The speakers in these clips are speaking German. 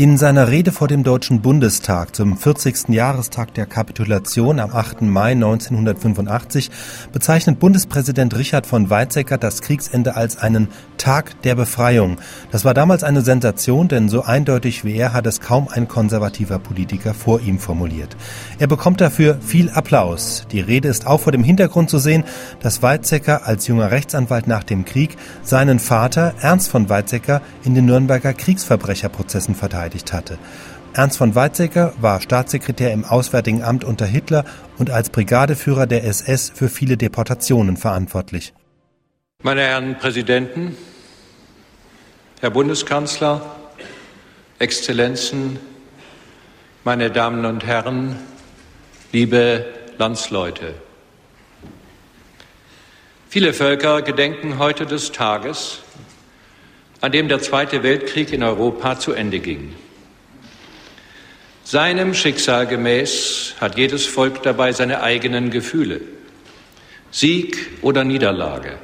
In seiner Rede vor dem Deutschen Bundestag zum 40. Jahrestag der Kapitulation am 8. Mai 1985 bezeichnet Bundespräsident Richard von Weizsäcker das Kriegsende als einen Tag der Befreiung. Das war damals eine Sensation, denn so eindeutig wie er hat es kaum ein konservativer Politiker vor ihm formuliert. Er bekommt dafür viel Applaus. Die Rede ist auch vor dem Hintergrund zu sehen, dass Weizsäcker als junger Rechtsanwalt nach dem Krieg seinen Vater Ernst von Weizsäcker in den Nürnberger Kriegsverbrecherprozessen verteidigt verteidigt hatte. Ernst von Weizsäcker war Staatssekretär im Auswärtigen Amt unter Hitler und als Brigadeführer der SS für viele Deportationen verantwortlich. Meine Herren Präsidenten, Herr Bundeskanzler, Exzellenzen, meine Damen und Herren, liebe Landsleute. Viele Völker gedenken heute des Tages, an dem der Zweite Weltkrieg in Europa zu Ende ging. Seinem Schicksal gemäß hat jedes Volk dabei seine eigenen Gefühle. Sieg oder Niederlage,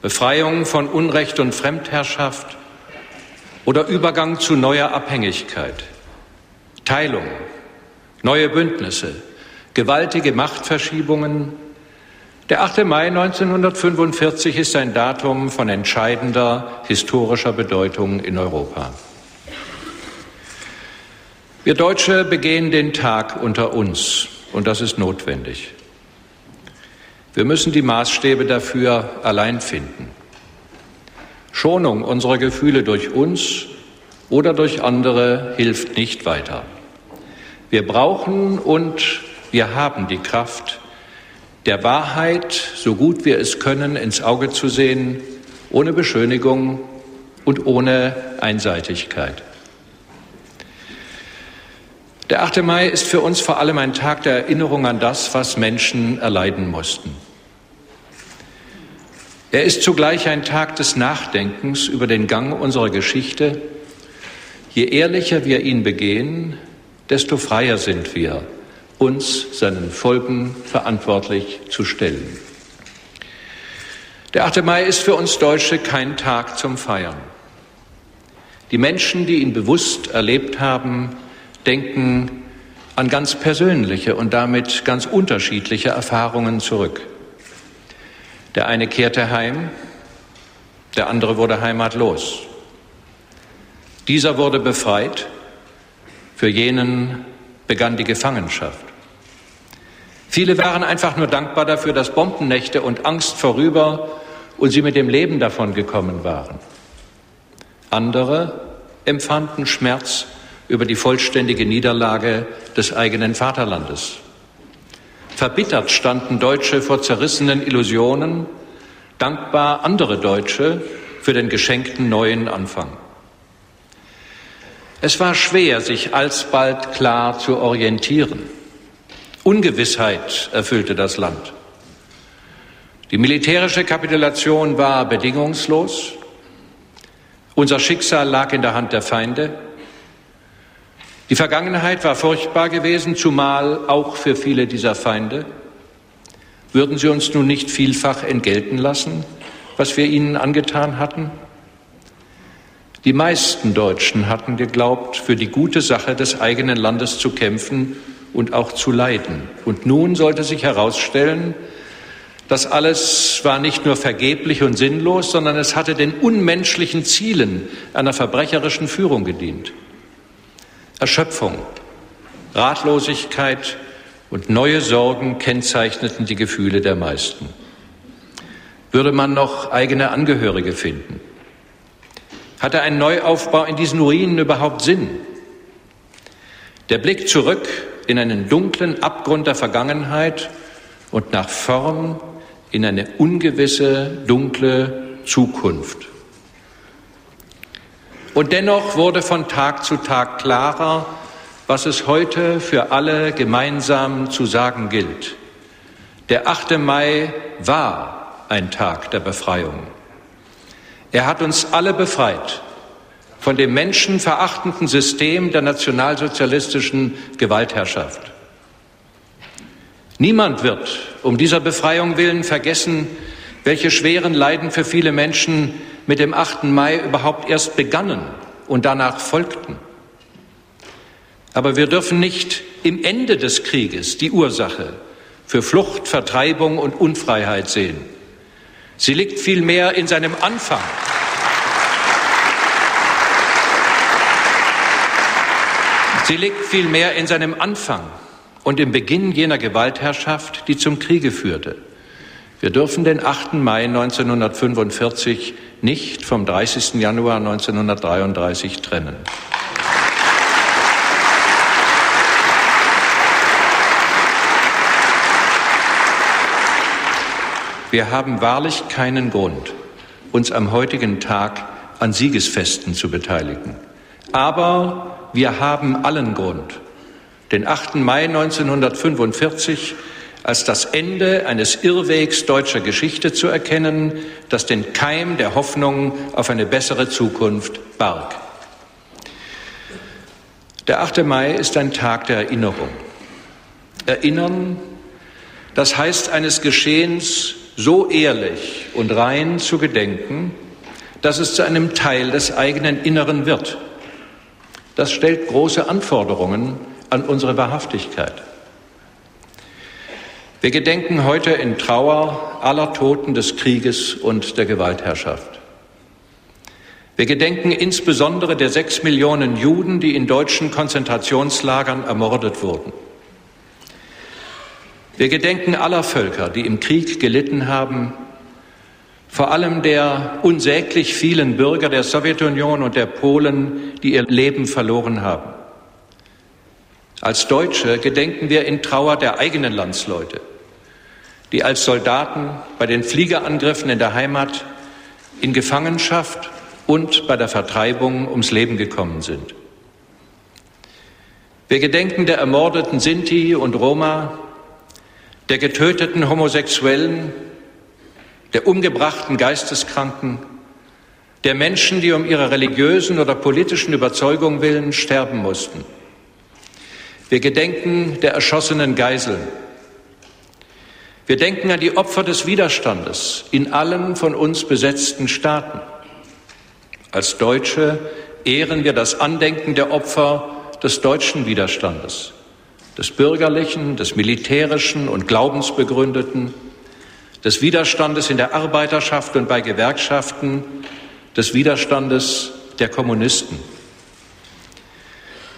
Befreiung von Unrecht und Fremdherrschaft oder Übergang zu neuer Abhängigkeit, Teilung, neue Bündnisse, gewaltige Machtverschiebungen, der 8. Mai 1945 ist ein Datum von entscheidender historischer Bedeutung in Europa. Wir Deutsche begehen den Tag unter uns und das ist notwendig. Wir müssen die Maßstäbe dafür allein finden. Schonung unserer Gefühle durch uns oder durch andere hilft nicht weiter. Wir brauchen und wir haben die Kraft, der Wahrheit, so gut wir es können, ins Auge zu sehen, ohne Beschönigung und ohne Einseitigkeit. Der 8. Mai ist für uns vor allem ein Tag der Erinnerung an das, was Menschen erleiden mussten. Er ist zugleich ein Tag des Nachdenkens über den Gang unserer Geschichte. Je ehrlicher wir ihn begehen, desto freier sind wir uns seinen Folgen verantwortlich zu stellen. Der 8. Mai ist für uns Deutsche kein Tag zum Feiern. Die Menschen, die ihn bewusst erlebt haben, denken an ganz persönliche und damit ganz unterschiedliche Erfahrungen zurück. Der eine kehrte heim, der andere wurde heimatlos. Dieser wurde befreit, für jenen begann die Gefangenschaft. Viele waren einfach nur dankbar dafür, dass Bombennächte und Angst vorüber und sie mit dem Leben davon gekommen waren. Andere empfanden Schmerz über die vollständige Niederlage des eigenen Vaterlandes. Verbittert standen Deutsche vor zerrissenen Illusionen, dankbar andere Deutsche für den geschenkten neuen Anfang. Es war schwer, sich alsbald klar zu orientieren. Ungewissheit erfüllte das Land. Die militärische Kapitulation war bedingungslos. Unser Schicksal lag in der Hand der Feinde. Die Vergangenheit war furchtbar gewesen, zumal auch für viele dieser Feinde. Würden sie uns nun nicht vielfach entgelten lassen, was wir ihnen angetan hatten? Die meisten Deutschen hatten geglaubt, für die gute Sache des eigenen Landes zu kämpfen und auch zu leiden. Und nun sollte sich herausstellen, das alles war nicht nur vergeblich und sinnlos, sondern es hatte den unmenschlichen Zielen einer verbrecherischen Führung gedient. Erschöpfung, Ratlosigkeit und neue Sorgen kennzeichneten die Gefühle der meisten. Würde man noch eigene Angehörige finden? Hatte ein Neuaufbau in diesen Ruinen überhaupt Sinn? Der Blick zurück in einen dunklen Abgrund der Vergangenheit und nach vorn in eine ungewisse, dunkle Zukunft. Und dennoch wurde von Tag zu Tag klarer, was es heute für alle gemeinsam zu sagen gilt. Der 8. Mai war ein Tag der Befreiung. Er hat uns alle befreit von dem menschenverachtenden System der nationalsozialistischen Gewaltherrschaft. Niemand wird um dieser Befreiung willen vergessen, welche schweren Leiden für viele Menschen mit dem 8. Mai überhaupt erst begannen und danach folgten. Aber wir dürfen nicht im Ende des Krieges die Ursache für Flucht, Vertreibung und Unfreiheit sehen. Sie liegt vielmehr in seinem Anfang. Sie liegt vielmehr in seinem Anfang und im Beginn jener Gewaltherrschaft, die zum Kriege führte. Wir dürfen den 8. Mai 1945 nicht vom 30. Januar 1933 trennen. Wir haben wahrlich keinen Grund, uns am heutigen Tag an Siegesfesten zu beteiligen. Aber wir haben allen Grund, den 8. Mai 1945 als das Ende eines Irrwegs deutscher Geschichte zu erkennen, das den Keim der Hoffnung auf eine bessere Zukunft barg. Der 8. Mai ist ein Tag der Erinnerung. Erinnern, das heißt eines Geschehens, so ehrlich und rein zu gedenken, dass es zu einem Teil des eigenen Inneren wird. Das stellt große Anforderungen an unsere Wahrhaftigkeit. Wir gedenken heute in Trauer aller Toten des Krieges und der Gewaltherrschaft. Wir gedenken insbesondere der sechs Millionen Juden, die in deutschen Konzentrationslagern ermordet wurden. Wir gedenken aller Völker, die im Krieg gelitten haben, vor allem der unsäglich vielen Bürger der Sowjetunion und der Polen, die ihr Leben verloren haben. Als Deutsche gedenken wir in Trauer der eigenen Landsleute, die als Soldaten bei den Fliegerangriffen in der Heimat, in Gefangenschaft und bei der Vertreibung ums Leben gekommen sind. Wir gedenken der ermordeten Sinti und Roma, der getöteten Homosexuellen, der umgebrachten Geisteskranken, der Menschen, die um ihrer religiösen oder politischen Überzeugung willen sterben mussten. Wir gedenken der erschossenen Geiseln. Wir denken an die Opfer des Widerstandes in allen von uns besetzten Staaten. Als Deutsche ehren wir das Andenken der Opfer des deutschen Widerstandes des bürgerlichen, des militärischen und glaubensbegründeten, des Widerstandes in der Arbeiterschaft und bei Gewerkschaften, des Widerstandes der Kommunisten.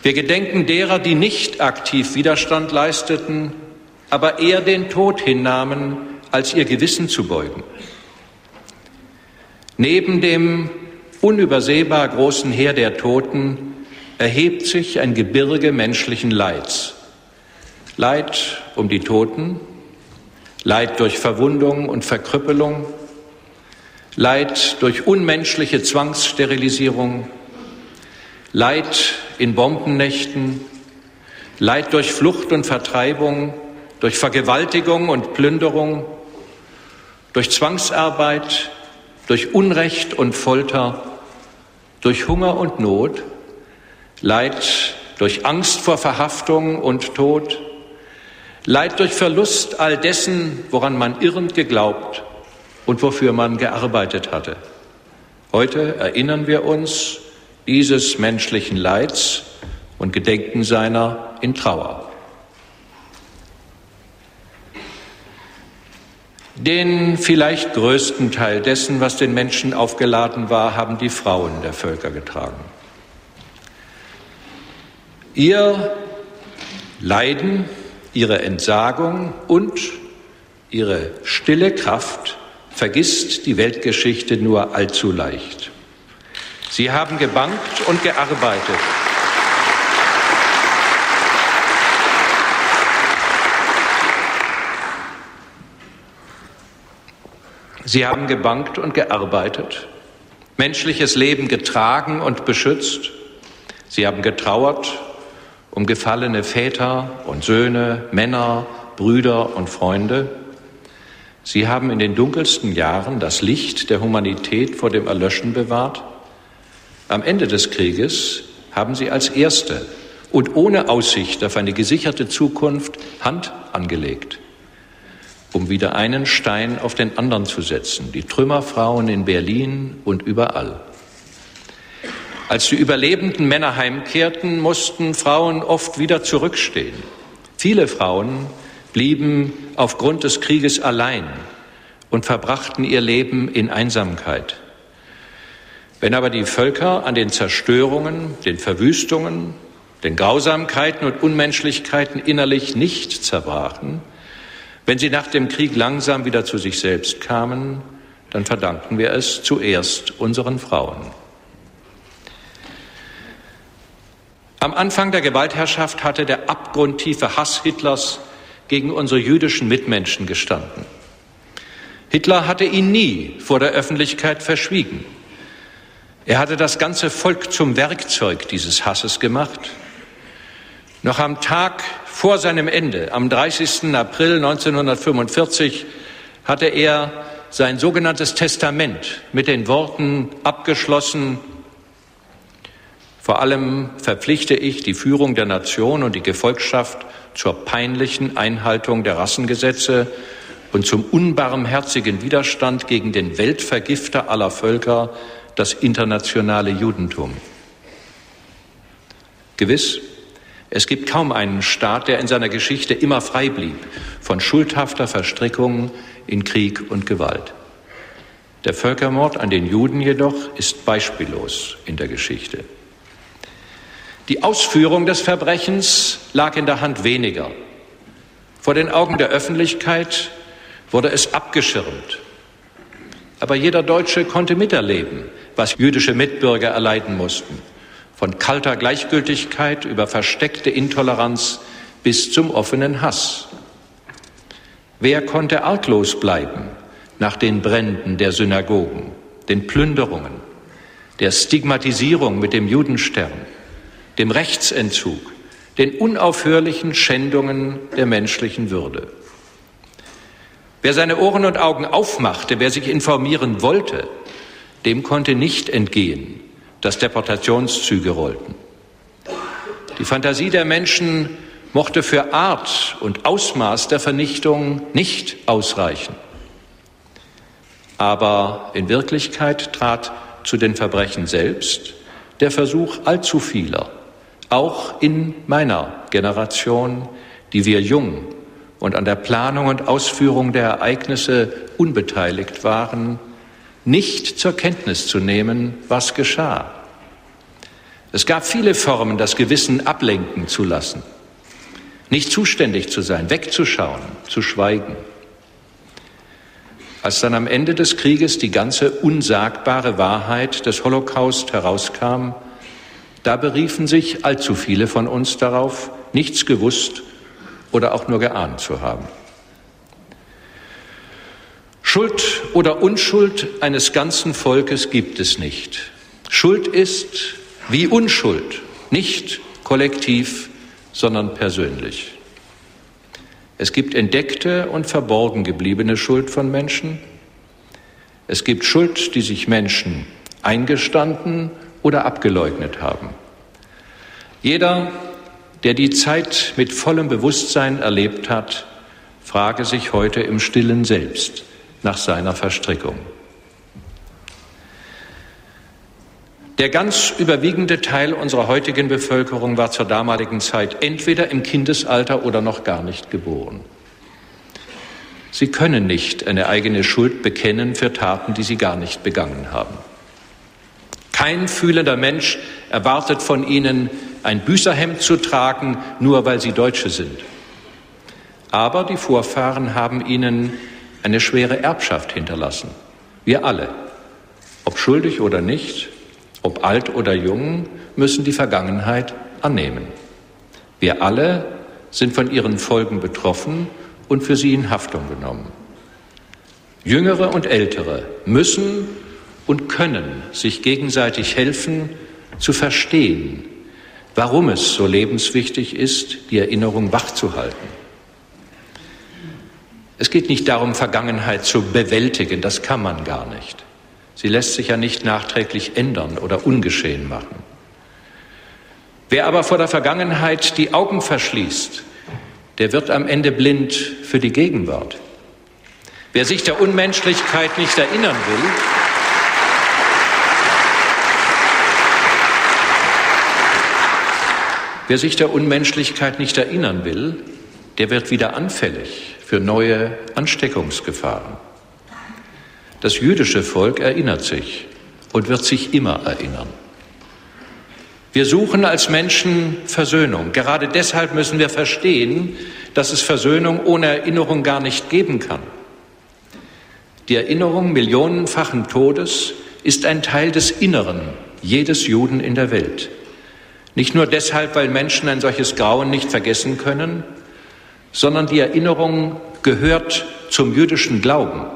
Wir gedenken derer, die nicht aktiv Widerstand leisteten, aber eher den Tod hinnahmen, als ihr Gewissen zu beugen. Neben dem unübersehbar großen Heer der Toten erhebt sich ein Gebirge menschlichen Leids. Leid um die Toten, Leid durch Verwundung und Verkrüppelung, Leid durch unmenschliche Zwangssterilisierung, Leid in Bombennächten, Leid durch Flucht und Vertreibung, durch Vergewaltigung und Plünderung, durch Zwangsarbeit, durch Unrecht und Folter, durch Hunger und Not, Leid durch Angst vor Verhaftung und Tod, Leid durch Verlust all dessen, woran man irrend geglaubt und wofür man gearbeitet hatte. Heute erinnern wir uns dieses menschlichen Leids und gedenken seiner in Trauer. Den vielleicht größten Teil dessen, was den Menschen aufgeladen war, haben die Frauen der Völker getragen. Ihr Leiden ihre Entsagung und ihre stille Kraft vergisst die Weltgeschichte nur allzu leicht. Sie haben gebankt und gearbeitet. Sie haben gebankt und gearbeitet, menschliches Leben getragen und beschützt. Sie haben getrauert um gefallene Väter und Söhne, Männer, Brüder und Freunde. Sie haben in den dunkelsten Jahren das Licht der Humanität vor dem Erlöschen bewahrt. Am Ende des Krieges haben sie als Erste und ohne Aussicht auf eine gesicherte Zukunft Hand angelegt, um wieder einen Stein auf den anderen zu setzen, die Trümmerfrauen in Berlin und überall. Als die überlebenden Männer heimkehrten, mussten Frauen oft wieder zurückstehen. Viele Frauen blieben aufgrund des Krieges allein und verbrachten ihr Leben in Einsamkeit. Wenn aber die Völker an den Zerstörungen, den Verwüstungen, den Grausamkeiten und Unmenschlichkeiten innerlich nicht zerbrachen, wenn sie nach dem Krieg langsam wieder zu sich selbst kamen, dann verdanken wir es zuerst unseren Frauen. Am Anfang der Gewaltherrschaft hatte der abgrundtiefe Hass Hitlers gegen unsere jüdischen Mitmenschen gestanden. Hitler hatte ihn nie vor der Öffentlichkeit verschwiegen. Er hatte das ganze Volk zum Werkzeug dieses Hasses gemacht. Noch am Tag vor seinem Ende, am 30. April 1945, hatte er sein sogenanntes Testament mit den Worten abgeschlossen, vor allem verpflichte ich die Führung der Nation und die Gefolgschaft zur peinlichen Einhaltung der Rassengesetze und zum unbarmherzigen Widerstand gegen den Weltvergifter aller Völker, das internationale Judentum. Gewiss, es gibt kaum einen Staat, der in seiner Geschichte immer frei blieb von schuldhafter Verstrickung in Krieg und Gewalt. Der Völkermord an den Juden jedoch ist beispiellos in der Geschichte. Die Ausführung des Verbrechens lag in der Hand weniger. Vor den Augen der Öffentlichkeit wurde es abgeschirmt. Aber jeder Deutsche konnte miterleben, was jüdische Mitbürger erleiden mussten. Von kalter Gleichgültigkeit über versteckte Intoleranz bis zum offenen Hass. Wer konnte arglos bleiben nach den Bränden der Synagogen, den Plünderungen, der Stigmatisierung mit dem Judenstern, dem Rechtsentzug, den unaufhörlichen Schändungen der menschlichen Würde? Wer seine Ohren und Augen aufmachte, wer sich informieren wollte, dem konnte nicht entgehen, dass Deportationszüge rollten. Die Fantasie der Menschen mochte für Art und Ausmaß der Vernichtung nicht ausreichen. Aber in Wirklichkeit trat zu den Verbrechen selbst der Versuch allzu vieler, auch in meiner Generation, die wir jung und an der Planung und Ausführung der Ereignisse unbeteiligt waren, nicht zur Kenntnis zu nehmen, was geschah. Es gab viele Formen, das Gewissen ablenken zu lassen, nicht zuständig zu sein, wegzuschauen, zu schweigen. Als dann am Ende des Krieges die ganze unsagbare Wahrheit des Holocaust herauskam, da beriefen sich allzu viele von uns darauf, nichts gewusst oder auch nur geahnt zu haben. Schuld oder Unschuld eines ganzen Volkes gibt es nicht. Schuld ist wie Unschuld, nicht kollektiv, sondern persönlich. Es gibt entdeckte und verborgen gebliebene Schuld von Menschen. Es gibt Schuld, die sich Menschen eingestanden oder abgeleugnet haben. Jeder, der die Zeit mit vollem Bewusstsein erlebt hat, frage sich heute im stillen selbst nach seiner Verstrickung. Der ganz überwiegende Teil unserer heutigen Bevölkerung war zur damaligen Zeit entweder im Kindesalter oder noch gar nicht geboren. Sie können nicht eine eigene Schuld bekennen für Taten, die sie gar nicht begangen haben. Kein fühlender Mensch erwartet von ihnen, ein Büßerhemd zu tragen, nur weil sie Deutsche sind. Aber die Vorfahren haben ihnen eine schwere Erbschaft hinterlassen. Wir alle, ob schuldig oder nicht, ob alt oder jung, müssen die Vergangenheit annehmen. Wir alle sind von ihren Folgen betroffen und für sie in Haftung genommen. Jüngere und Ältere müssen und können sich gegenseitig helfen, zu verstehen, warum es so lebenswichtig ist, die Erinnerung wachzuhalten. Es geht nicht darum, Vergangenheit zu bewältigen, das kann man gar nicht. Sie lässt sich ja nicht nachträglich ändern oder ungeschehen machen. Wer aber vor der Vergangenheit die Augen verschließt, der wird am Ende blind für die Gegenwart. Wer sich der Unmenschlichkeit nicht erinnern will, Wer sich der Unmenschlichkeit nicht erinnern will, der wird wieder anfällig für neue Ansteckungsgefahren. Das jüdische Volk erinnert sich und wird sich immer erinnern. Wir suchen als Menschen Versöhnung. Gerade deshalb müssen wir verstehen, dass es Versöhnung ohne Erinnerung gar nicht geben kann. Die Erinnerung millionenfachen Todes ist ein Teil des Inneren jedes Juden in der Welt. Nicht nur deshalb, weil Menschen ein solches Grauen nicht vergessen können, sondern die Erinnerung gehört zum jüdischen Glauben.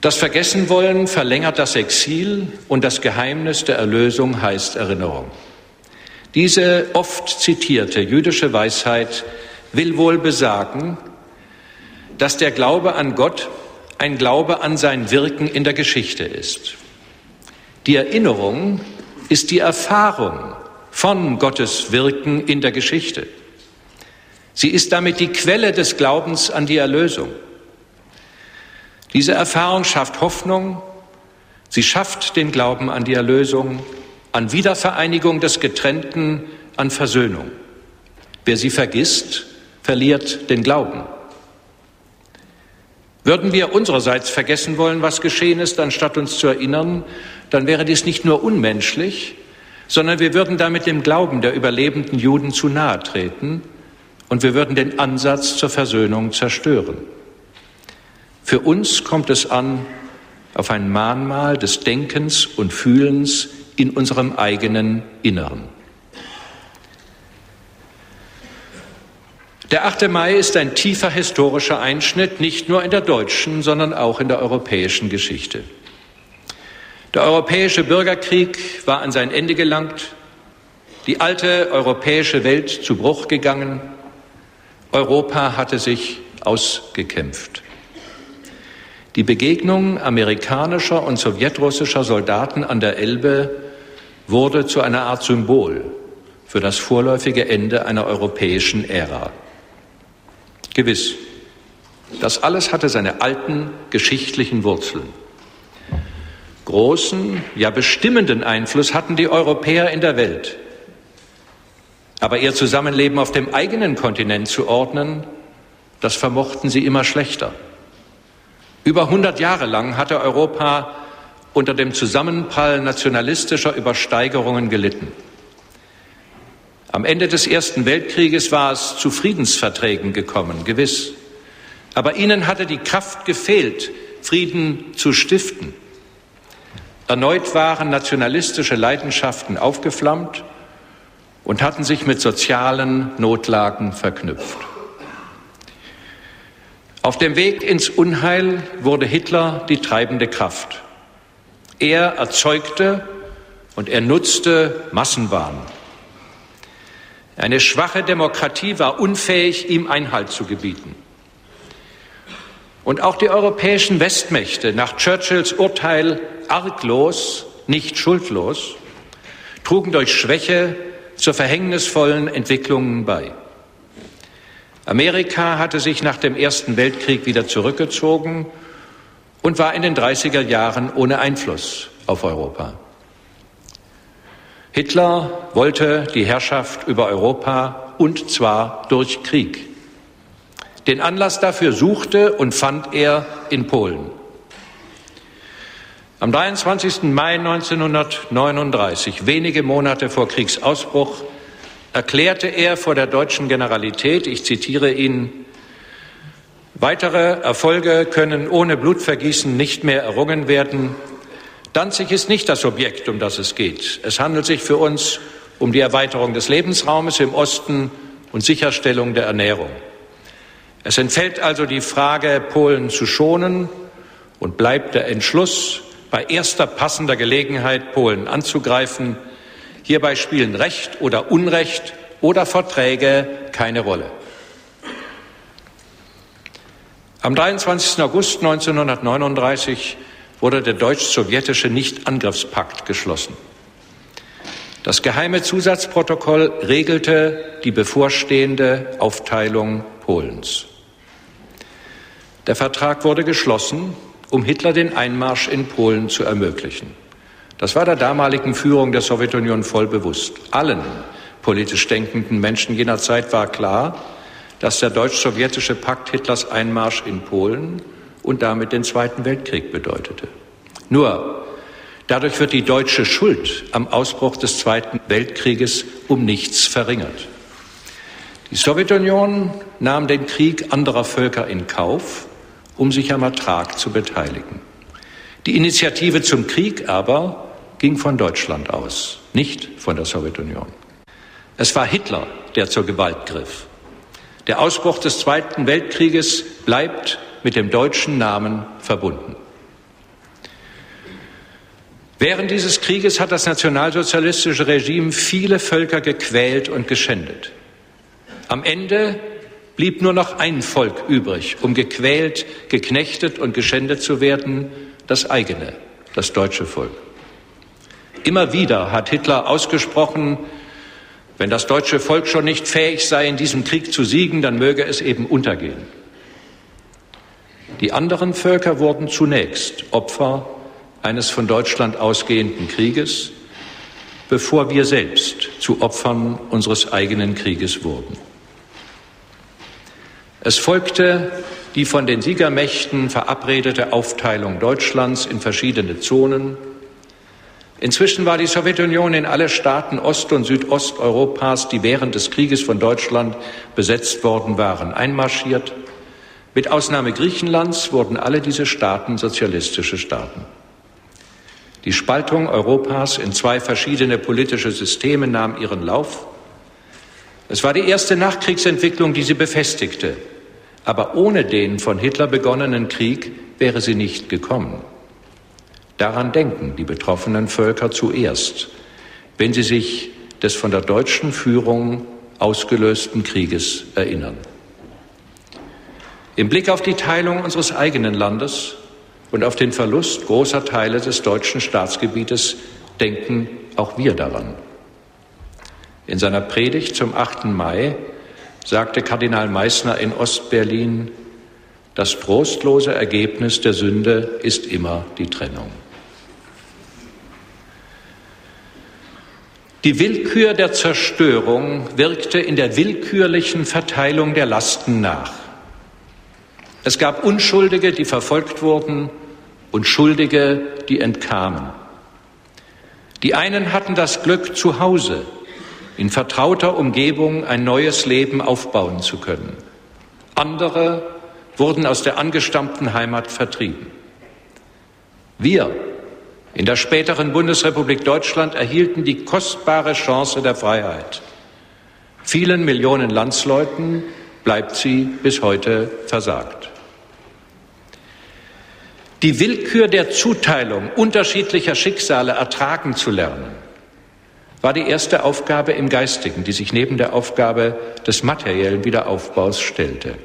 Das Vergessenwollen verlängert das Exil und das Geheimnis der Erlösung heißt Erinnerung. Diese oft zitierte jüdische Weisheit will wohl besagen, dass der Glaube an Gott ein Glaube an sein Wirken in der Geschichte ist. Die Erinnerung ist die Erfahrung von Gottes Wirken in der Geschichte. Sie ist damit die Quelle des Glaubens an die Erlösung. Diese Erfahrung schafft Hoffnung, sie schafft den Glauben an die Erlösung, an Wiedervereinigung des Getrennten, an Versöhnung. Wer sie vergisst, verliert den Glauben. Würden wir unsererseits vergessen wollen, was geschehen ist, anstatt uns zu erinnern, dann wäre dies nicht nur unmenschlich, sondern wir würden damit dem Glauben der überlebenden Juden zu nahe treten und wir würden den Ansatz zur Versöhnung zerstören. Für uns kommt es an auf ein Mahnmal des Denkens und Fühlens in unserem eigenen Inneren. Der 8. Mai ist ein tiefer historischer Einschnitt, nicht nur in der deutschen, sondern auch in der europäischen Geschichte. Der europäische Bürgerkrieg war an sein Ende gelangt, die alte europäische Welt zu Bruch gegangen, Europa hatte sich ausgekämpft. Die Begegnung amerikanischer und sowjetrussischer Soldaten an der Elbe wurde zu einer Art Symbol für das vorläufige Ende einer europäischen Ära. Gewiss, das alles hatte seine alten geschichtlichen Wurzeln. Großen, ja bestimmenden Einfluss hatten die Europäer in der Welt. Aber ihr Zusammenleben auf dem eigenen Kontinent zu ordnen, das vermochten sie immer schlechter. Über 100 Jahre lang hatte Europa unter dem Zusammenprall nationalistischer Übersteigerungen gelitten. Am Ende des Ersten Weltkrieges war es zu Friedensverträgen gekommen, gewiss. Aber ihnen hatte die Kraft gefehlt, Frieden zu stiften. Erneut waren nationalistische Leidenschaften aufgeflammt und hatten sich mit sozialen Notlagen verknüpft. Auf dem Weg ins Unheil wurde Hitler die treibende Kraft. Er erzeugte und er nutzte Massenwahn. Eine schwache Demokratie war unfähig, ihm Einhalt zu gebieten. Und auch die europäischen Westmächte, nach Churchills Urteil arglos, nicht schuldlos, trugen durch Schwäche zur verhängnisvollen Entwicklungen bei. Amerika hatte sich nach dem Ersten Weltkrieg wieder zurückgezogen und war in den 30er Jahren ohne Einfluss auf Europa. Hitler wollte die Herrschaft über Europa und zwar durch Krieg. Den Anlass dafür suchte und fand er in Polen. Am 23. Mai 1939, wenige Monate vor Kriegsausbruch, erklärte er vor der deutschen Generalität, ich zitiere ihn, weitere Erfolge können ohne Blutvergießen nicht mehr errungen werden. Danzig ist nicht das Objekt, um das es geht. Es handelt sich für uns um die Erweiterung des Lebensraumes im Osten und Sicherstellung der Ernährung. Es entfällt also die Frage, Polen zu schonen und bleibt der Entschluss, bei erster passender Gelegenheit Polen anzugreifen. Hierbei spielen Recht oder Unrecht oder Verträge keine Rolle. Am 23. August 1939 wurde der deutsch-sowjetische Nichtangriffspakt geschlossen. Das geheime Zusatzprotokoll regelte die bevorstehende Aufteilung Polens. Der Vertrag wurde geschlossen, um Hitler den Einmarsch in Polen zu ermöglichen. Das war der damaligen Führung der Sowjetunion voll bewusst. Allen politisch denkenden Menschen jener Zeit war klar, dass der deutsch-sowjetische Pakt Hitlers Einmarsch in Polen und damit den Zweiten Weltkrieg bedeutete. Nur dadurch wird die deutsche Schuld am Ausbruch des Zweiten Weltkrieges um nichts verringert. Die Sowjetunion nahm den Krieg anderer Völker in Kauf, um sich am Ertrag zu beteiligen. Die Initiative zum Krieg aber ging von Deutschland aus, nicht von der Sowjetunion. Es war Hitler, der zur Gewalt griff. Der Ausbruch des Zweiten Weltkrieges bleibt mit dem deutschen Namen verbunden. Während dieses Krieges hat das nationalsozialistische Regime viele Völker gequält und geschändet. Am Ende blieb nur noch ein Volk übrig, um gequält, geknechtet und geschändet zu werden, das eigene, das deutsche Volk. Immer wieder hat Hitler ausgesprochen, wenn das deutsche Volk schon nicht fähig sei, in diesem Krieg zu siegen, dann möge es eben untergehen. Die anderen Völker wurden zunächst Opfer eines von Deutschland ausgehenden Krieges, bevor wir selbst zu Opfern unseres eigenen Krieges wurden. Es folgte die von den Siegermächten verabredete Aufteilung Deutschlands in verschiedene Zonen. Inzwischen war die Sowjetunion in alle Staaten Ost- und Südosteuropas, die während des Krieges von Deutschland besetzt worden waren, einmarschiert. Mit Ausnahme Griechenlands wurden alle diese Staaten sozialistische Staaten. Die Spaltung Europas in zwei verschiedene politische Systeme nahm ihren Lauf. Es war die erste Nachkriegsentwicklung, die sie befestigte. Aber ohne den von Hitler begonnenen Krieg wäre sie nicht gekommen. Daran denken die betroffenen Völker zuerst, wenn sie sich des von der deutschen Führung ausgelösten Krieges erinnern. Im Blick auf die Teilung unseres eigenen Landes und auf den Verlust großer Teile des deutschen Staatsgebietes denken auch wir daran. In seiner Predigt zum 8. Mai sagte Kardinal Meissner in Ostberlin, das trostlose Ergebnis der Sünde ist immer die Trennung. Die Willkür der Zerstörung wirkte in der willkürlichen Verteilung der Lasten nach. Es gab Unschuldige, die verfolgt wurden, und Schuldige, die entkamen. Die einen hatten das Glück, zu Hause in vertrauter Umgebung ein neues Leben aufbauen zu können. Andere wurden aus der angestammten Heimat vertrieben. Wir in der späteren Bundesrepublik Deutschland erhielten die kostbare Chance der Freiheit. Vielen Millionen Landsleuten bleibt sie bis heute versagt. Die Willkür der Zuteilung unterschiedlicher Schicksale ertragen zu lernen, war die erste Aufgabe im Geistigen, die sich neben der Aufgabe des materiellen Wiederaufbaus stellte.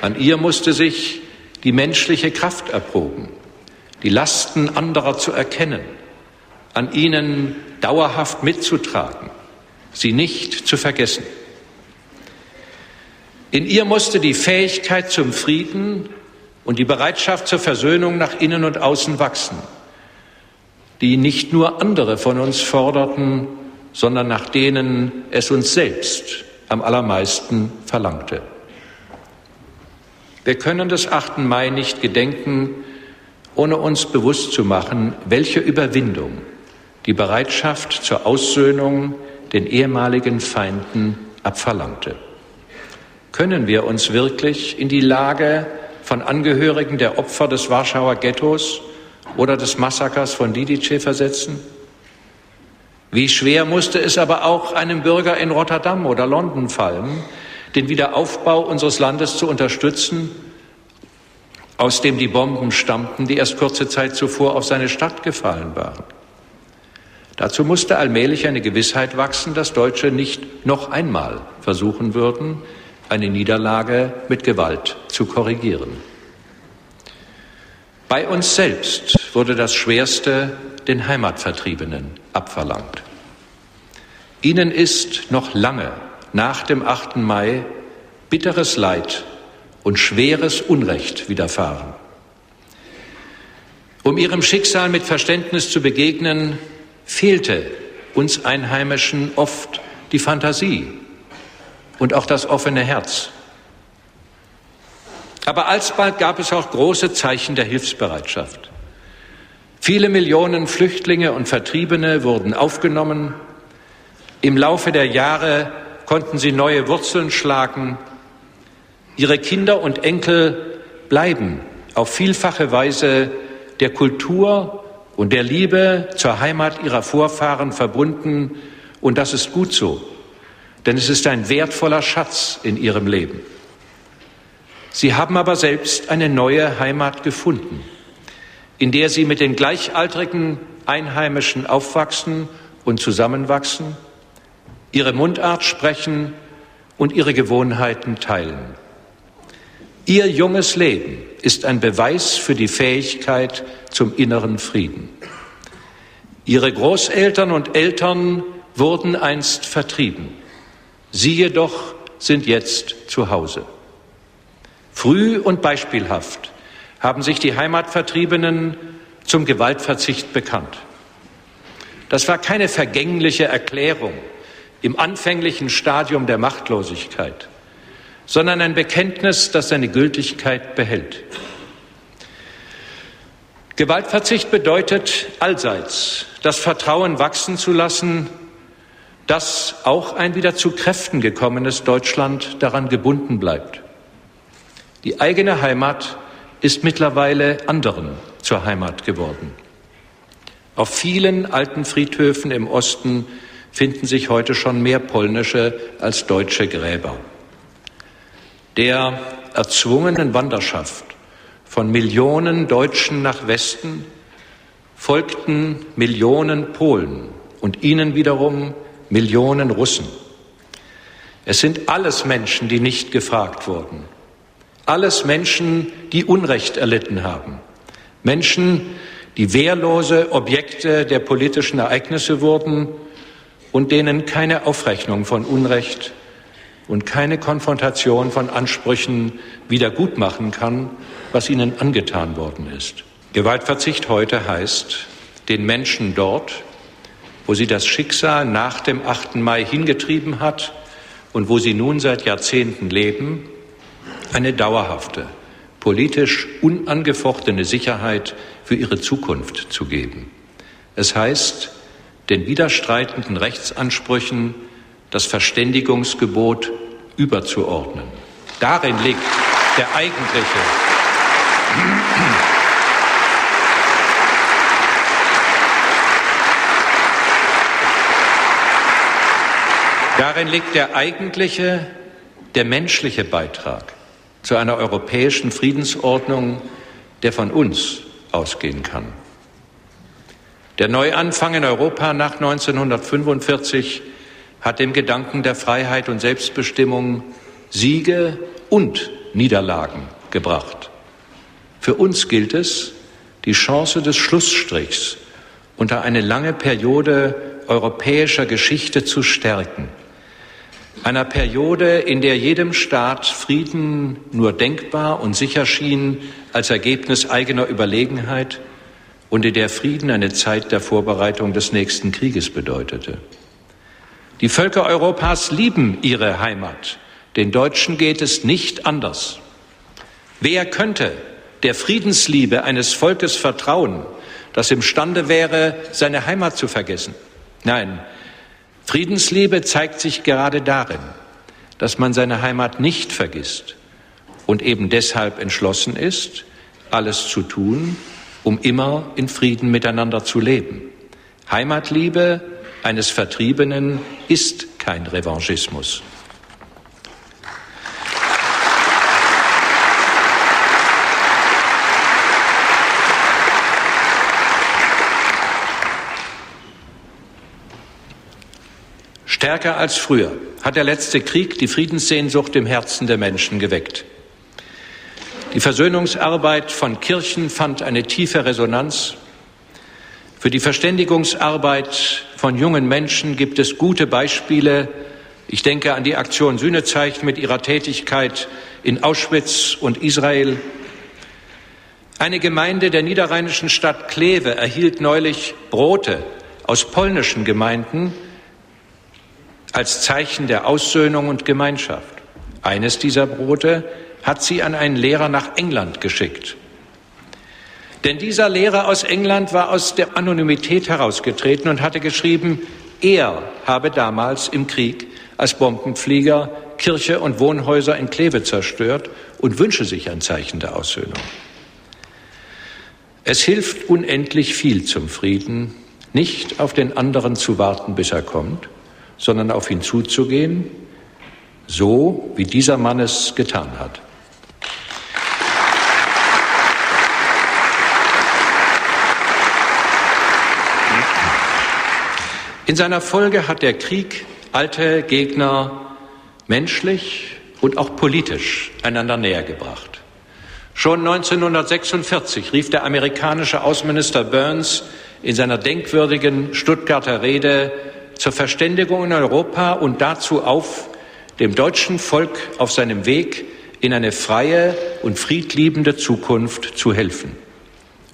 An ihr musste sich die menschliche Kraft erproben, die Lasten anderer zu erkennen, an ihnen dauerhaft mitzutragen, sie nicht zu vergessen. In ihr musste die Fähigkeit zum Frieden und die Bereitschaft zur Versöhnung nach innen und außen wachsen die nicht nur andere von uns forderten, sondern nach denen es uns selbst am allermeisten verlangte. Wir können des 8. Mai nicht gedenken, ohne uns bewusst zu machen, welche Überwindung die Bereitschaft zur Aussöhnung den ehemaligen Feinden abverlangte. Können wir uns wirklich in die Lage von Angehörigen der Opfer des Warschauer Ghettos oder des Massakers von Lidice versetzen? Wie schwer musste es aber auch einem Bürger in Rotterdam oder London fallen, den Wiederaufbau unseres Landes zu unterstützen, aus dem die Bomben stammten, die erst kurze Zeit zuvor auf seine Stadt gefallen waren. Dazu musste allmählich eine Gewissheit wachsen, dass Deutsche nicht noch einmal versuchen würden, eine Niederlage mit Gewalt zu korrigieren. Bei uns selbst wurde das Schwerste den Heimatvertriebenen abverlangt. Ihnen ist noch lange nach dem 8. Mai bitteres Leid und schweres Unrecht widerfahren. Um ihrem Schicksal mit Verständnis zu begegnen, fehlte uns Einheimischen oft die Fantasie und auch das offene Herz. Aber alsbald gab es auch große Zeichen der Hilfsbereitschaft. Viele Millionen Flüchtlinge und Vertriebene wurden aufgenommen. Im Laufe der Jahre konnten sie neue Wurzeln schlagen. Ihre Kinder und Enkel bleiben auf vielfache Weise der Kultur und der Liebe zur Heimat ihrer Vorfahren verbunden. Und das ist gut so, denn es ist ein wertvoller Schatz in ihrem Leben. Sie haben aber selbst eine neue Heimat gefunden, in der sie mit den gleichaltrigen Einheimischen aufwachsen und zusammenwachsen, ihre Mundart sprechen und ihre Gewohnheiten teilen. Ihr junges Leben ist ein Beweis für die Fähigkeit zum inneren Frieden. Ihre Großeltern und Eltern wurden einst vertrieben. Sie jedoch sind jetzt zu Hause. Früh und beispielhaft haben sich die Heimatvertriebenen zum Gewaltverzicht bekannt. Das war keine vergängliche Erklärung im anfänglichen Stadium der Machtlosigkeit, sondern ein Bekenntnis, das seine Gültigkeit behält. Gewaltverzicht bedeutet allseits, das Vertrauen wachsen zu lassen, dass auch ein wieder zu Kräften gekommenes Deutschland daran gebunden bleibt. Die eigene Heimat ist mittlerweile anderen zur Heimat geworden. Auf vielen alten Friedhöfen im Osten finden sich heute schon mehr polnische als deutsche Gräber. Der erzwungenen Wanderschaft von Millionen Deutschen nach Westen folgten Millionen Polen und ihnen wiederum Millionen Russen. Es sind alles Menschen, die nicht gefragt wurden. Alles Menschen, die Unrecht erlitten haben. Menschen, die wehrlose Objekte der politischen Ereignisse wurden und denen keine Aufrechnung von Unrecht und keine Konfrontation von Ansprüchen wiedergutmachen kann, was ihnen angetan worden ist. Gewaltverzicht heute heißt, den Menschen dort, wo sie das Schicksal nach dem 8. Mai hingetrieben hat und wo sie nun seit Jahrzehnten leben, eine dauerhafte, politisch unangefochtene Sicherheit für ihre Zukunft zu geben. Es heißt, den widerstreitenden Rechtsansprüchen das Verständigungsgebot überzuordnen. Darin liegt der eigentliche Darin liegt der eigentliche, der menschliche Beitrag zu einer europäischen Friedensordnung, der von uns ausgehen kann. Der Neuanfang in Europa nach 1945 hat dem Gedanken der Freiheit und Selbstbestimmung Siege und Niederlagen gebracht. Für uns gilt es, die Chance des Schlussstrichs unter eine lange Periode europäischer Geschichte zu stärken einer Periode, in der jedem Staat Frieden nur denkbar und sicher schien als Ergebnis eigener Überlegenheit und in der Frieden eine Zeit der Vorbereitung des nächsten Krieges bedeutete. Die Völker Europas lieben ihre Heimat. Den Deutschen geht es nicht anders. Wer könnte der Friedensliebe eines Volkes vertrauen, das imstande wäre, seine Heimat zu vergessen? Nein, Friedensliebe zeigt sich gerade darin, dass man seine Heimat nicht vergisst und eben deshalb entschlossen ist, alles zu tun, um immer in Frieden miteinander zu leben. Heimatliebe eines Vertriebenen ist kein Revanchismus. Stärker als früher hat der letzte Krieg die Friedenssehnsucht im Herzen der Menschen geweckt. Die Versöhnungsarbeit von Kirchen fand eine tiefe Resonanz. Für die Verständigungsarbeit von jungen Menschen gibt es gute Beispiele. Ich denke an die Aktion Sühnezeichen mit ihrer Tätigkeit in Auschwitz und Israel. Eine Gemeinde der niederrheinischen Stadt Kleve erhielt neulich Brote aus polnischen Gemeinden als Zeichen der Aussöhnung und Gemeinschaft. Eines dieser Brote hat sie an einen Lehrer nach England geschickt. Denn dieser Lehrer aus England war aus der Anonymität herausgetreten und hatte geschrieben, er habe damals im Krieg als Bombenflieger Kirche und Wohnhäuser in Kleve zerstört und wünsche sich ein Zeichen der Aussöhnung. Es hilft unendlich viel zum Frieden, nicht auf den anderen zu warten, bis er kommt, sondern auf ihn zuzugehen, so wie dieser Mann es getan hat. In seiner Folge hat der Krieg alte Gegner menschlich und auch politisch einander nähergebracht. Schon 1946 rief der amerikanische Außenminister Burns in seiner denkwürdigen Stuttgarter Rede zur Verständigung in Europa und dazu auf, dem deutschen Volk auf seinem Weg in eine freie und friedliebende Zukunft zu helfen.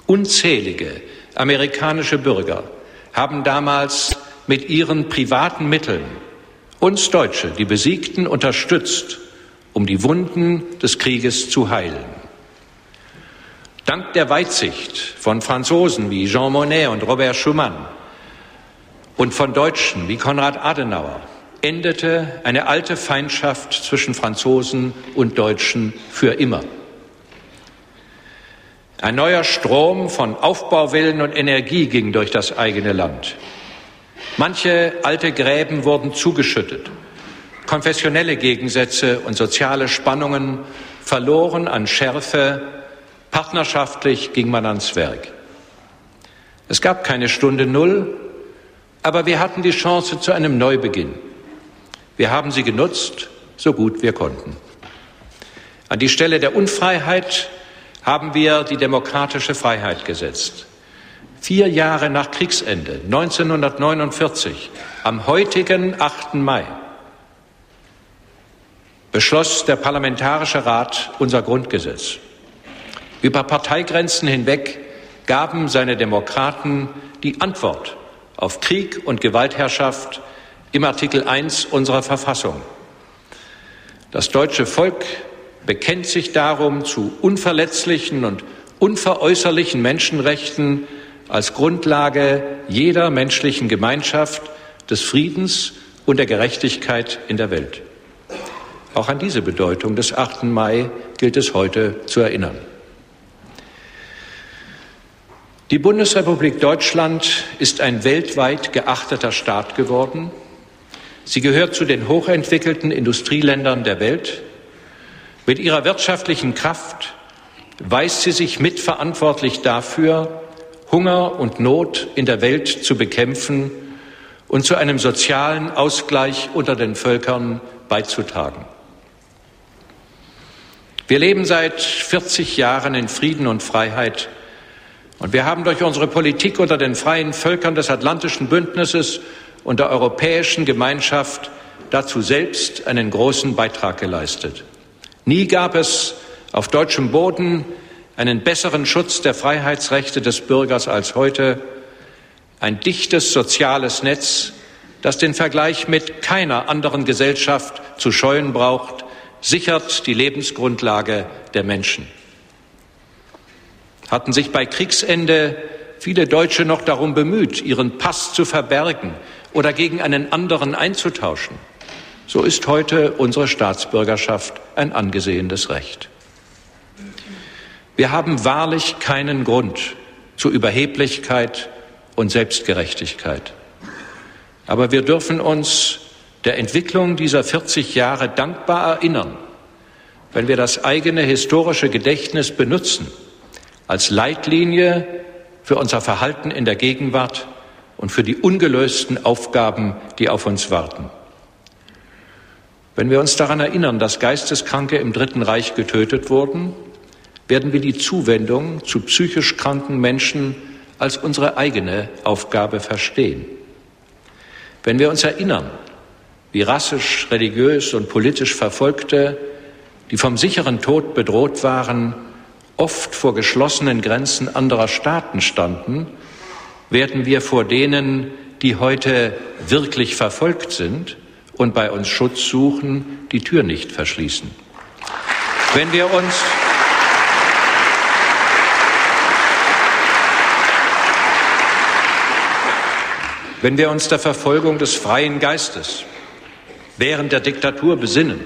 Unzählige amerikanische Bürger haben damals mit ihren privaten Mitteln uns Deutsche, die Besiegten, unterstützt, um die Wunden des Krieges zu heilen. Dank der Weitsicht von Franzosen wie Jean Monnet und Robert Schumann und von Deutschen wie Konrad Adenauer endete eine alte Feindschaft zwischen Franzosen und Deutschen für immer. Ein neuer Strom von Aufbauwillen und Energie ging durch das eigene Land. Manche alte Gräben wurden zugeschüttet. Konfessionelle Gegensätze und soziale Spannungen verloren an Schärfe. Partnerschaftlich ging man ans Werk. Es gab keine Stunde Null, aber wir hatten die Chance zu einem Neubeginn. Wir haben sie genutzt, so gut wir konnten. An die Stelle der Unfreiheit haben wir die demokratische Freiheit gesetzt. Vier Jahre nach Kriegsende, 1949, am heutigen 8. Mai, beschloss der Parlamentarische Rat unser Grundgesetz. Über Parteigrenzen hinweg gaben seine Demokraten die Antwort auf Krieg und Gewaltherrschaft im Artikel 1 unserer Verfassung. Das deutsche Volk bekennt sich darum zu unverletzlichen und unveräußerlichen Menschenrechten als Grundlage jeder menschlichen Gemeinschaft, des Friedens und der Gerechtigkeit in der Welt. Auch an diese Bedeutung des 8. Mai gilt es heute zu erinnern. Die Bundesrepublik Deutschland ist ein weltweit geachteter Staat geworden. Sie gehört zu den hochentwickelten Industrieländern der Welt. Mit ihrer wirtschaftlichen Kraft weist sie sich mitverantwortlich dafür, Hunger und Not in der Welt zu bekämpfen und zu einem sozialen Ausgleich unter den Völkern beizutragen. Wir leben seit 40 Jahren in Frieden und Freiheit und wir haben durch unsere Politik unter den freien Völkern des Atlantischen Bündnisses und der Europäischen Gemeinschaft dazu selbst einen großen Beitrag geleistet. Nie gab es auf deutschem Boden einen besseren Schutz der Freiheitsrechte des Bürgers als heute, ein dichtes soziales Netz, das den Vergleich mit keiner anderen Gesellschaft zu scheuen braucht, sichert die Lebensgrundlage der Menschen. Hatten sich bei Kriegsende viele Deutsche noch darum bemüht, ihren Pass zu verbergen oder gegen einen anderen einzutauschen, so ist heute unsere Staatsbürgerschaft ein angesehenes Recht. Wir haben wahrlich keinen Grund zu Überheblichkeit und Selbstgerechtigkeit. Aber wir dürfen uns der Entwicklung dieser 40 Jahre dankbar erinnern, wenn wir das eigene historische Gedächtnis benutzen als Leitlinie für unser Verhalten in der Gegenwart und für die ungelösten Aufgaben, die auf uns warten. Wenn wir uns daran erinnern, dass Geisteskranke im Dritten Reich getötet wurden, werden wir die Zuwendung zu psychisch kranken Menschen als unsere eigene Aufgabe verstehen. Wenn wir uns erinnern, wie rassisch, religiös und politisch Verfolgte, die vom sicheren Tod bedroht waren, oft vor geschlossenen Grenzen anderer Staaten standen, werden wir vor denen, die heute wirklich verfolgt sind und bei uns Schutz suchen, die Tür nicht verschließen. Wenn wir uns Wenn wir uns der Verfolgung des freien Geistes während der Diktatur besinnen,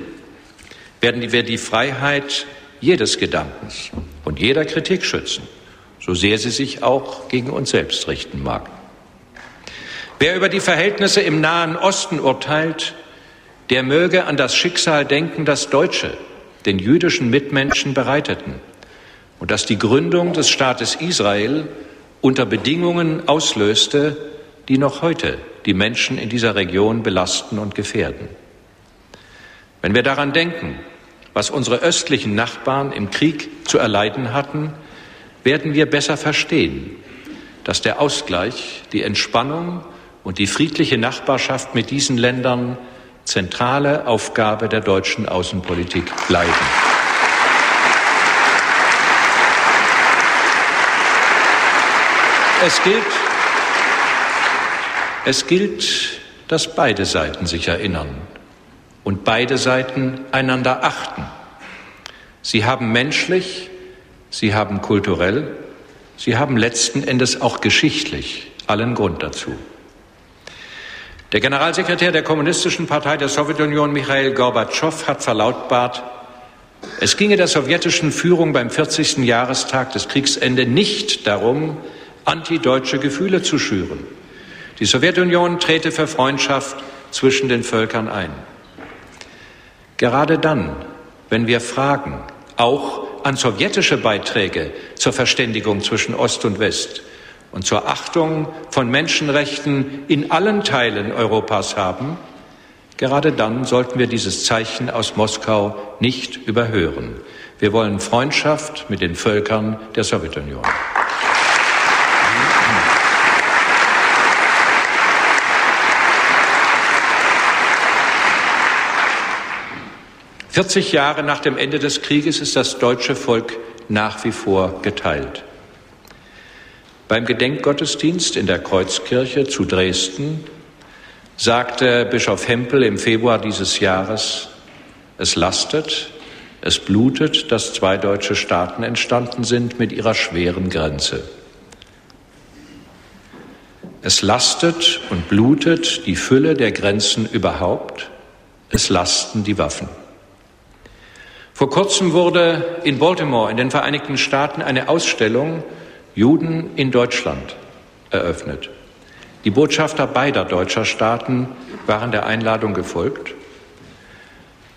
werden wir die Freiheit jedes Gedankens und jeder Kritik schützen, so sehr sie sich auch gegen uns selbst richten mag. Wer über die Verhältnisse im Nahen Osten urteilt, der möge an das Schicksal denken, das Deutsche den jüdischen Mitmenschen bereiteten und das die Gründung des Staates Israel unter Bedingungen auslöste, die noch heute die Menschen in dieser Region belasten und gefährden. Wenn wir daran denken, was unsere östlichen Nachbarn im Krieg zu erleiden hatten, werden wir besser verstehen, dass der Ausgleich, die Entspannung und die friedliche Nachbarschaft mit diesen Ländern zentrale Aufgabe der deutschen Außenpolitik bleiben. Es gilt, es gilt, dass beide Seiten sich erinnern und beide Seiten einander achten. Sie haben menschlich, sie haben kulturell, sie haben letzten Endes auch geschichtlich allen Grund dazu. Der Generalsekretär der Kommunistischen Partei der Sowjetunion, Michail Gorbatschow, hat verlautbart, es ginge der sowjetischen Führung beim 40. Jahrestag des Kriegsende nicht darum, antideutsche Gefühle zu schüren. Die Sowjetunion trete für Freundschaft zwischen den Völkern ein. Gerade dann, wenn wir fragen, auch an sowjetische Beiträge zur Verständigung zwischen Ost und West und zur Achtung von Menschenrechten in allen Teilen Europas haben, gerade dann sollten wir dieses Zeichen aus Moskau nicht überhören. Wir wollen Freundschaft mit den Völkern der Sowjetunion. 40 Jahre nach dem Ende des Krieges ist das deutsche Volk nach wie vor geteilt. Beim Gedenkgottesdienst in der Kreuzkirche zu Dresden sagte Bischof Hempel im Februar dieses Jahres, es lastet, es blutet, dass zwei deutsche Staaten entstanden sind mit ihrer schweren Grenze. Es lastet und blutet die Fülle der Grenzen überhaupt, es lasten die Waffen. Vor kurzem wurde in Baltimore in den Vereinigten Staaten eine Ausstellung Juden in Deutschland eröffnet. Die Botschafter beider deutscher Staaten waren der Einladung gefolgt.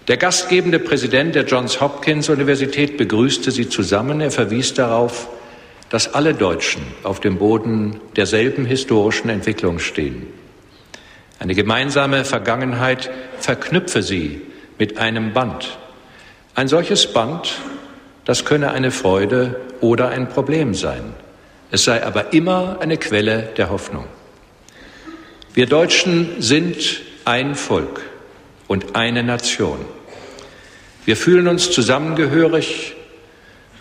Der gastgebende Präsident der Johns Hopkins Universität begrüßte sie zusammen. Er verwies darauf, dass alle Deutschen auf dem Boden derselben historischen Entwicklung stehen. Eine gemeinsame Vergangenheit verknüpfe sie mit einem Band, ein solches Band, das könne eine Freude oder ein Problem sein. Es sei aber immer eine Quelle der Hoffnung. Wir Deutschen sind ein Volk und eine Nation. Wir fühlen uns zusammengehörig,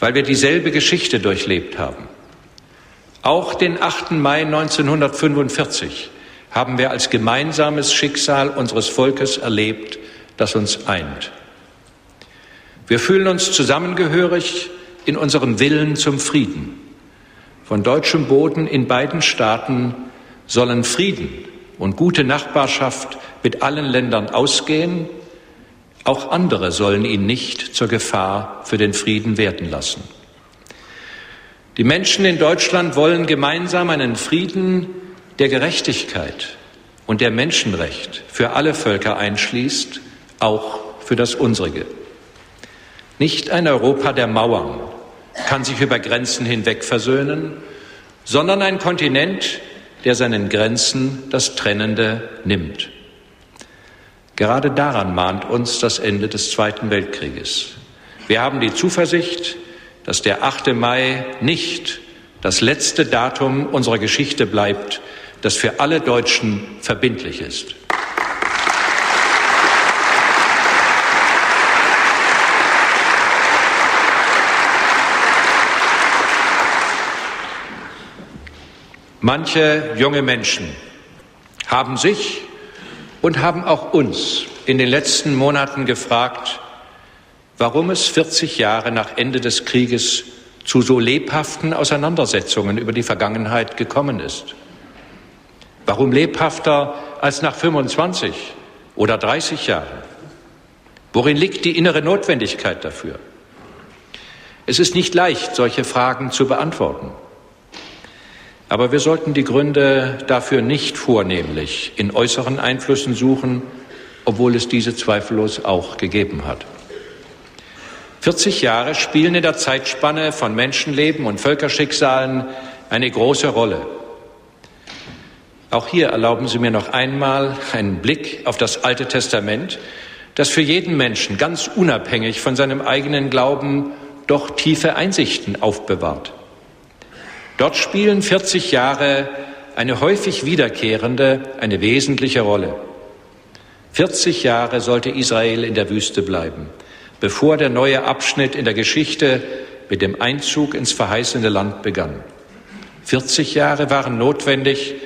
weil wir dieselbe Geschichte durchlebt haben. Auch den 8. Mai 1945 haben wir als gemeinsames Schicksal unseres Volkes erlebt, das uns eint. Wir fühlen uns zusammengehörig in unserem Willen zum Frieden. Von deutschem Boden in beiden Staaten sollen Frieden und gute Nachbarschaft mit allen Ländern ausgehen. Auch andere sollen ihn nicht zur Gefahr für den Frieden werden lassen. Die Menschen in Deutschland wollen gemeinsam einen Frieden der Gerechtigkeit und der Menschenrecht für alle Völker einschließt, auch für das unsrige. Nicht ein Europa der Mauern kann sich über Grenzen hinweg versöhnen, sondern ein Kontinent, der seinen Grenzen das Trennende nimmt. Gerade daran mahnt uns das Ende des Zweiten Weltkrieges. Wir haben die Zuversicht, dass der 8. Mai nicht das letzte Datum unserer Geschichte bleibt, das für alle Deutschen verbindlich ist. Manche junge Menschen haben sich und haben auch uns in den letzten Monaten gefragt, warum es 40 Jahre nach Ende des Krieges zu so lebhaften Auseinandersetzungen über die Vergangenheit gekommen ist. Warum lebhafter als nach 25 oder 30 Jahren? Worin liegt die innere Notwendigkeit dafür? Es ist nicht leicht, solche Fragen zu beantworten. Aber wir sollten die Gründe dafür nicht vornehmlich in äußeren Einflüssen suchen, obwohl es diese zweifellos auch gegeben hat. 40 Jahre spielen in der Zeitspanne von Menschenleben und Völkerschicksalen eine große Rolle. Auch hier erlauben Sie mir noch einmal einen Blick auf das Alte Testament, das für jeden Menschen ganz unabhängig von seinem eigenen Glauben doch tiefe Einsichten aufbewahrt. Dort spielen 40 Jahre eine häufig wiederkehrende, eine wesentliche Rolle. 40 Jahre sollte Israel in der Wüste bleiben bevor der neue Abschnitt in der Geschichte mit dem Einzug ins verheißene Land begann. 40 Jahre waren notwendig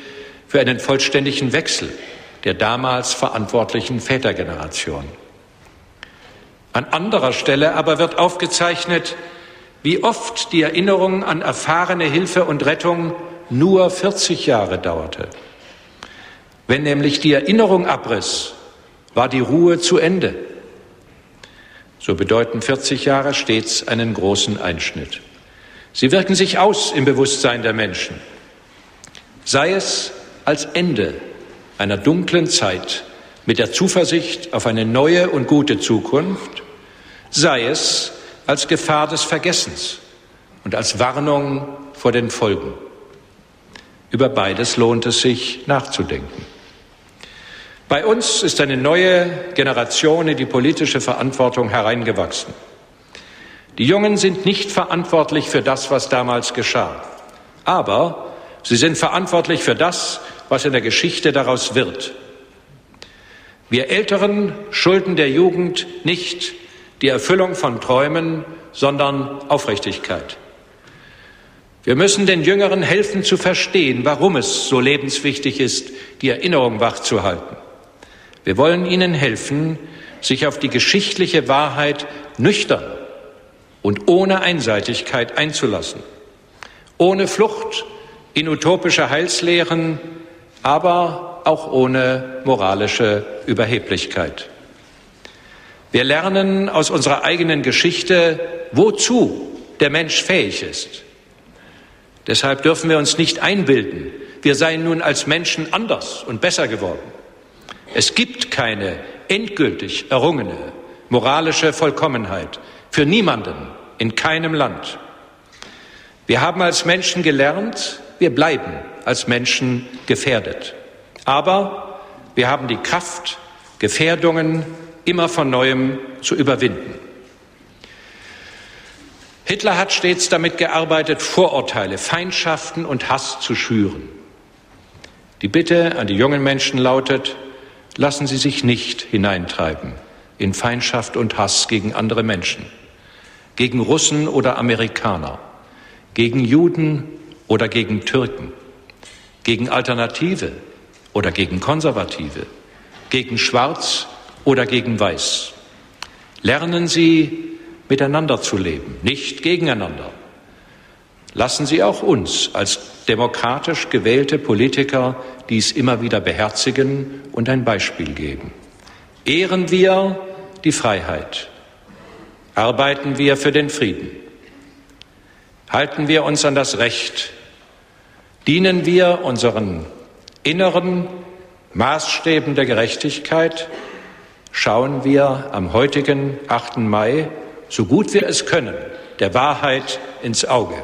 für einen vollständigen Wechsel der damals verantwortlichen Vätergeneration. An anderer Stelle aber wird aufgezeichnet, wie oft die Erinnerung an erfahrene Hilfe und Rettung nur 40 Jahre dauerte. Wenn nämlich die Erinnerung abriss, war die Ruhe zu Ende so bedeuten 40 Jahre stets einen großen Einschnitt. Sie wirken sich aus im Bewusstsein der Menschen, sei es als Ende einer dunklen Zeit mit der Zuversicht auf eine neue und gute Zukunft, sei es als Gefahr des Vergessens und als Warnung vor den Folgen. Über beides lohnt es sich nachzudenken. Bei uns ist eine neue Generation in die politische Verantwortung hereingewachsen. Die Jungen sind nicht verantwortlich für das, was damals geschah, aber sie sind verantwortlich für das, was in der Geschichte daraus wird. Wir Älteren schulden der Jugend nicht die Erfüllung von Träumen, sondern Aufrichtigkeit. Wir müssen den Jüngeren helfen zu verstehen, warum es so lebenswichtig ist, die Erinnerung wachzuhalten. Wir wollen Ihnen helfen, sich auf die geschichtliche Wahrheit nüchtern und ohne Einseitigkeit einzulassen, ohne Flucht in utopische Heilslehren, aber auch ohne moralische Überheblichkeit. Wir lernen aus unserer eigenen Geschichte, wozu der Mensch fähig ist. Deshalb dürfen wir uns nicht einbilden, wir seien nun als Menschen anders und besser geworden. Es gibt keine endgültig errungene moralische Vollkommenheit für niemanden in keinem Land. Wir haben als Menschen gelernt, wir bleiben als Menschen gefährdet. Aber wir haben die Kraft, Gefährdungen immer von neuem zu überwinden. Hitler hat stets damit gearbeitet, Vorurteile, Feindschaften und Hass zu schüren. Die Bitte an die jungen Menschen lautet, Lassen Sie sich nicht hineintreiben in Feindschaft und Hass gegen andere Menschen, gegen Russen oder Amerikaner, gegen Juden oder gegen Türken, gegen Alternative oder gegen Konservative, gegen Schwarz oder gegen Weiß. Lernen Sie miteinander zu leben, nicht gegeneinander. Lassen Sie auch uns als demokratisch gewählte Politiker dies immer wieder beherzigen und ein Beispiel geben. Ehren wir die Freiheit, arbeiten wir für den Frieden, halten wir uns an das Recht, dienen wir unseren inneren Maßstäben der Gerechtigkeit, schauen wir am heutigen 8. Mai, so gut wir es können, der Wahrheit ins Auge.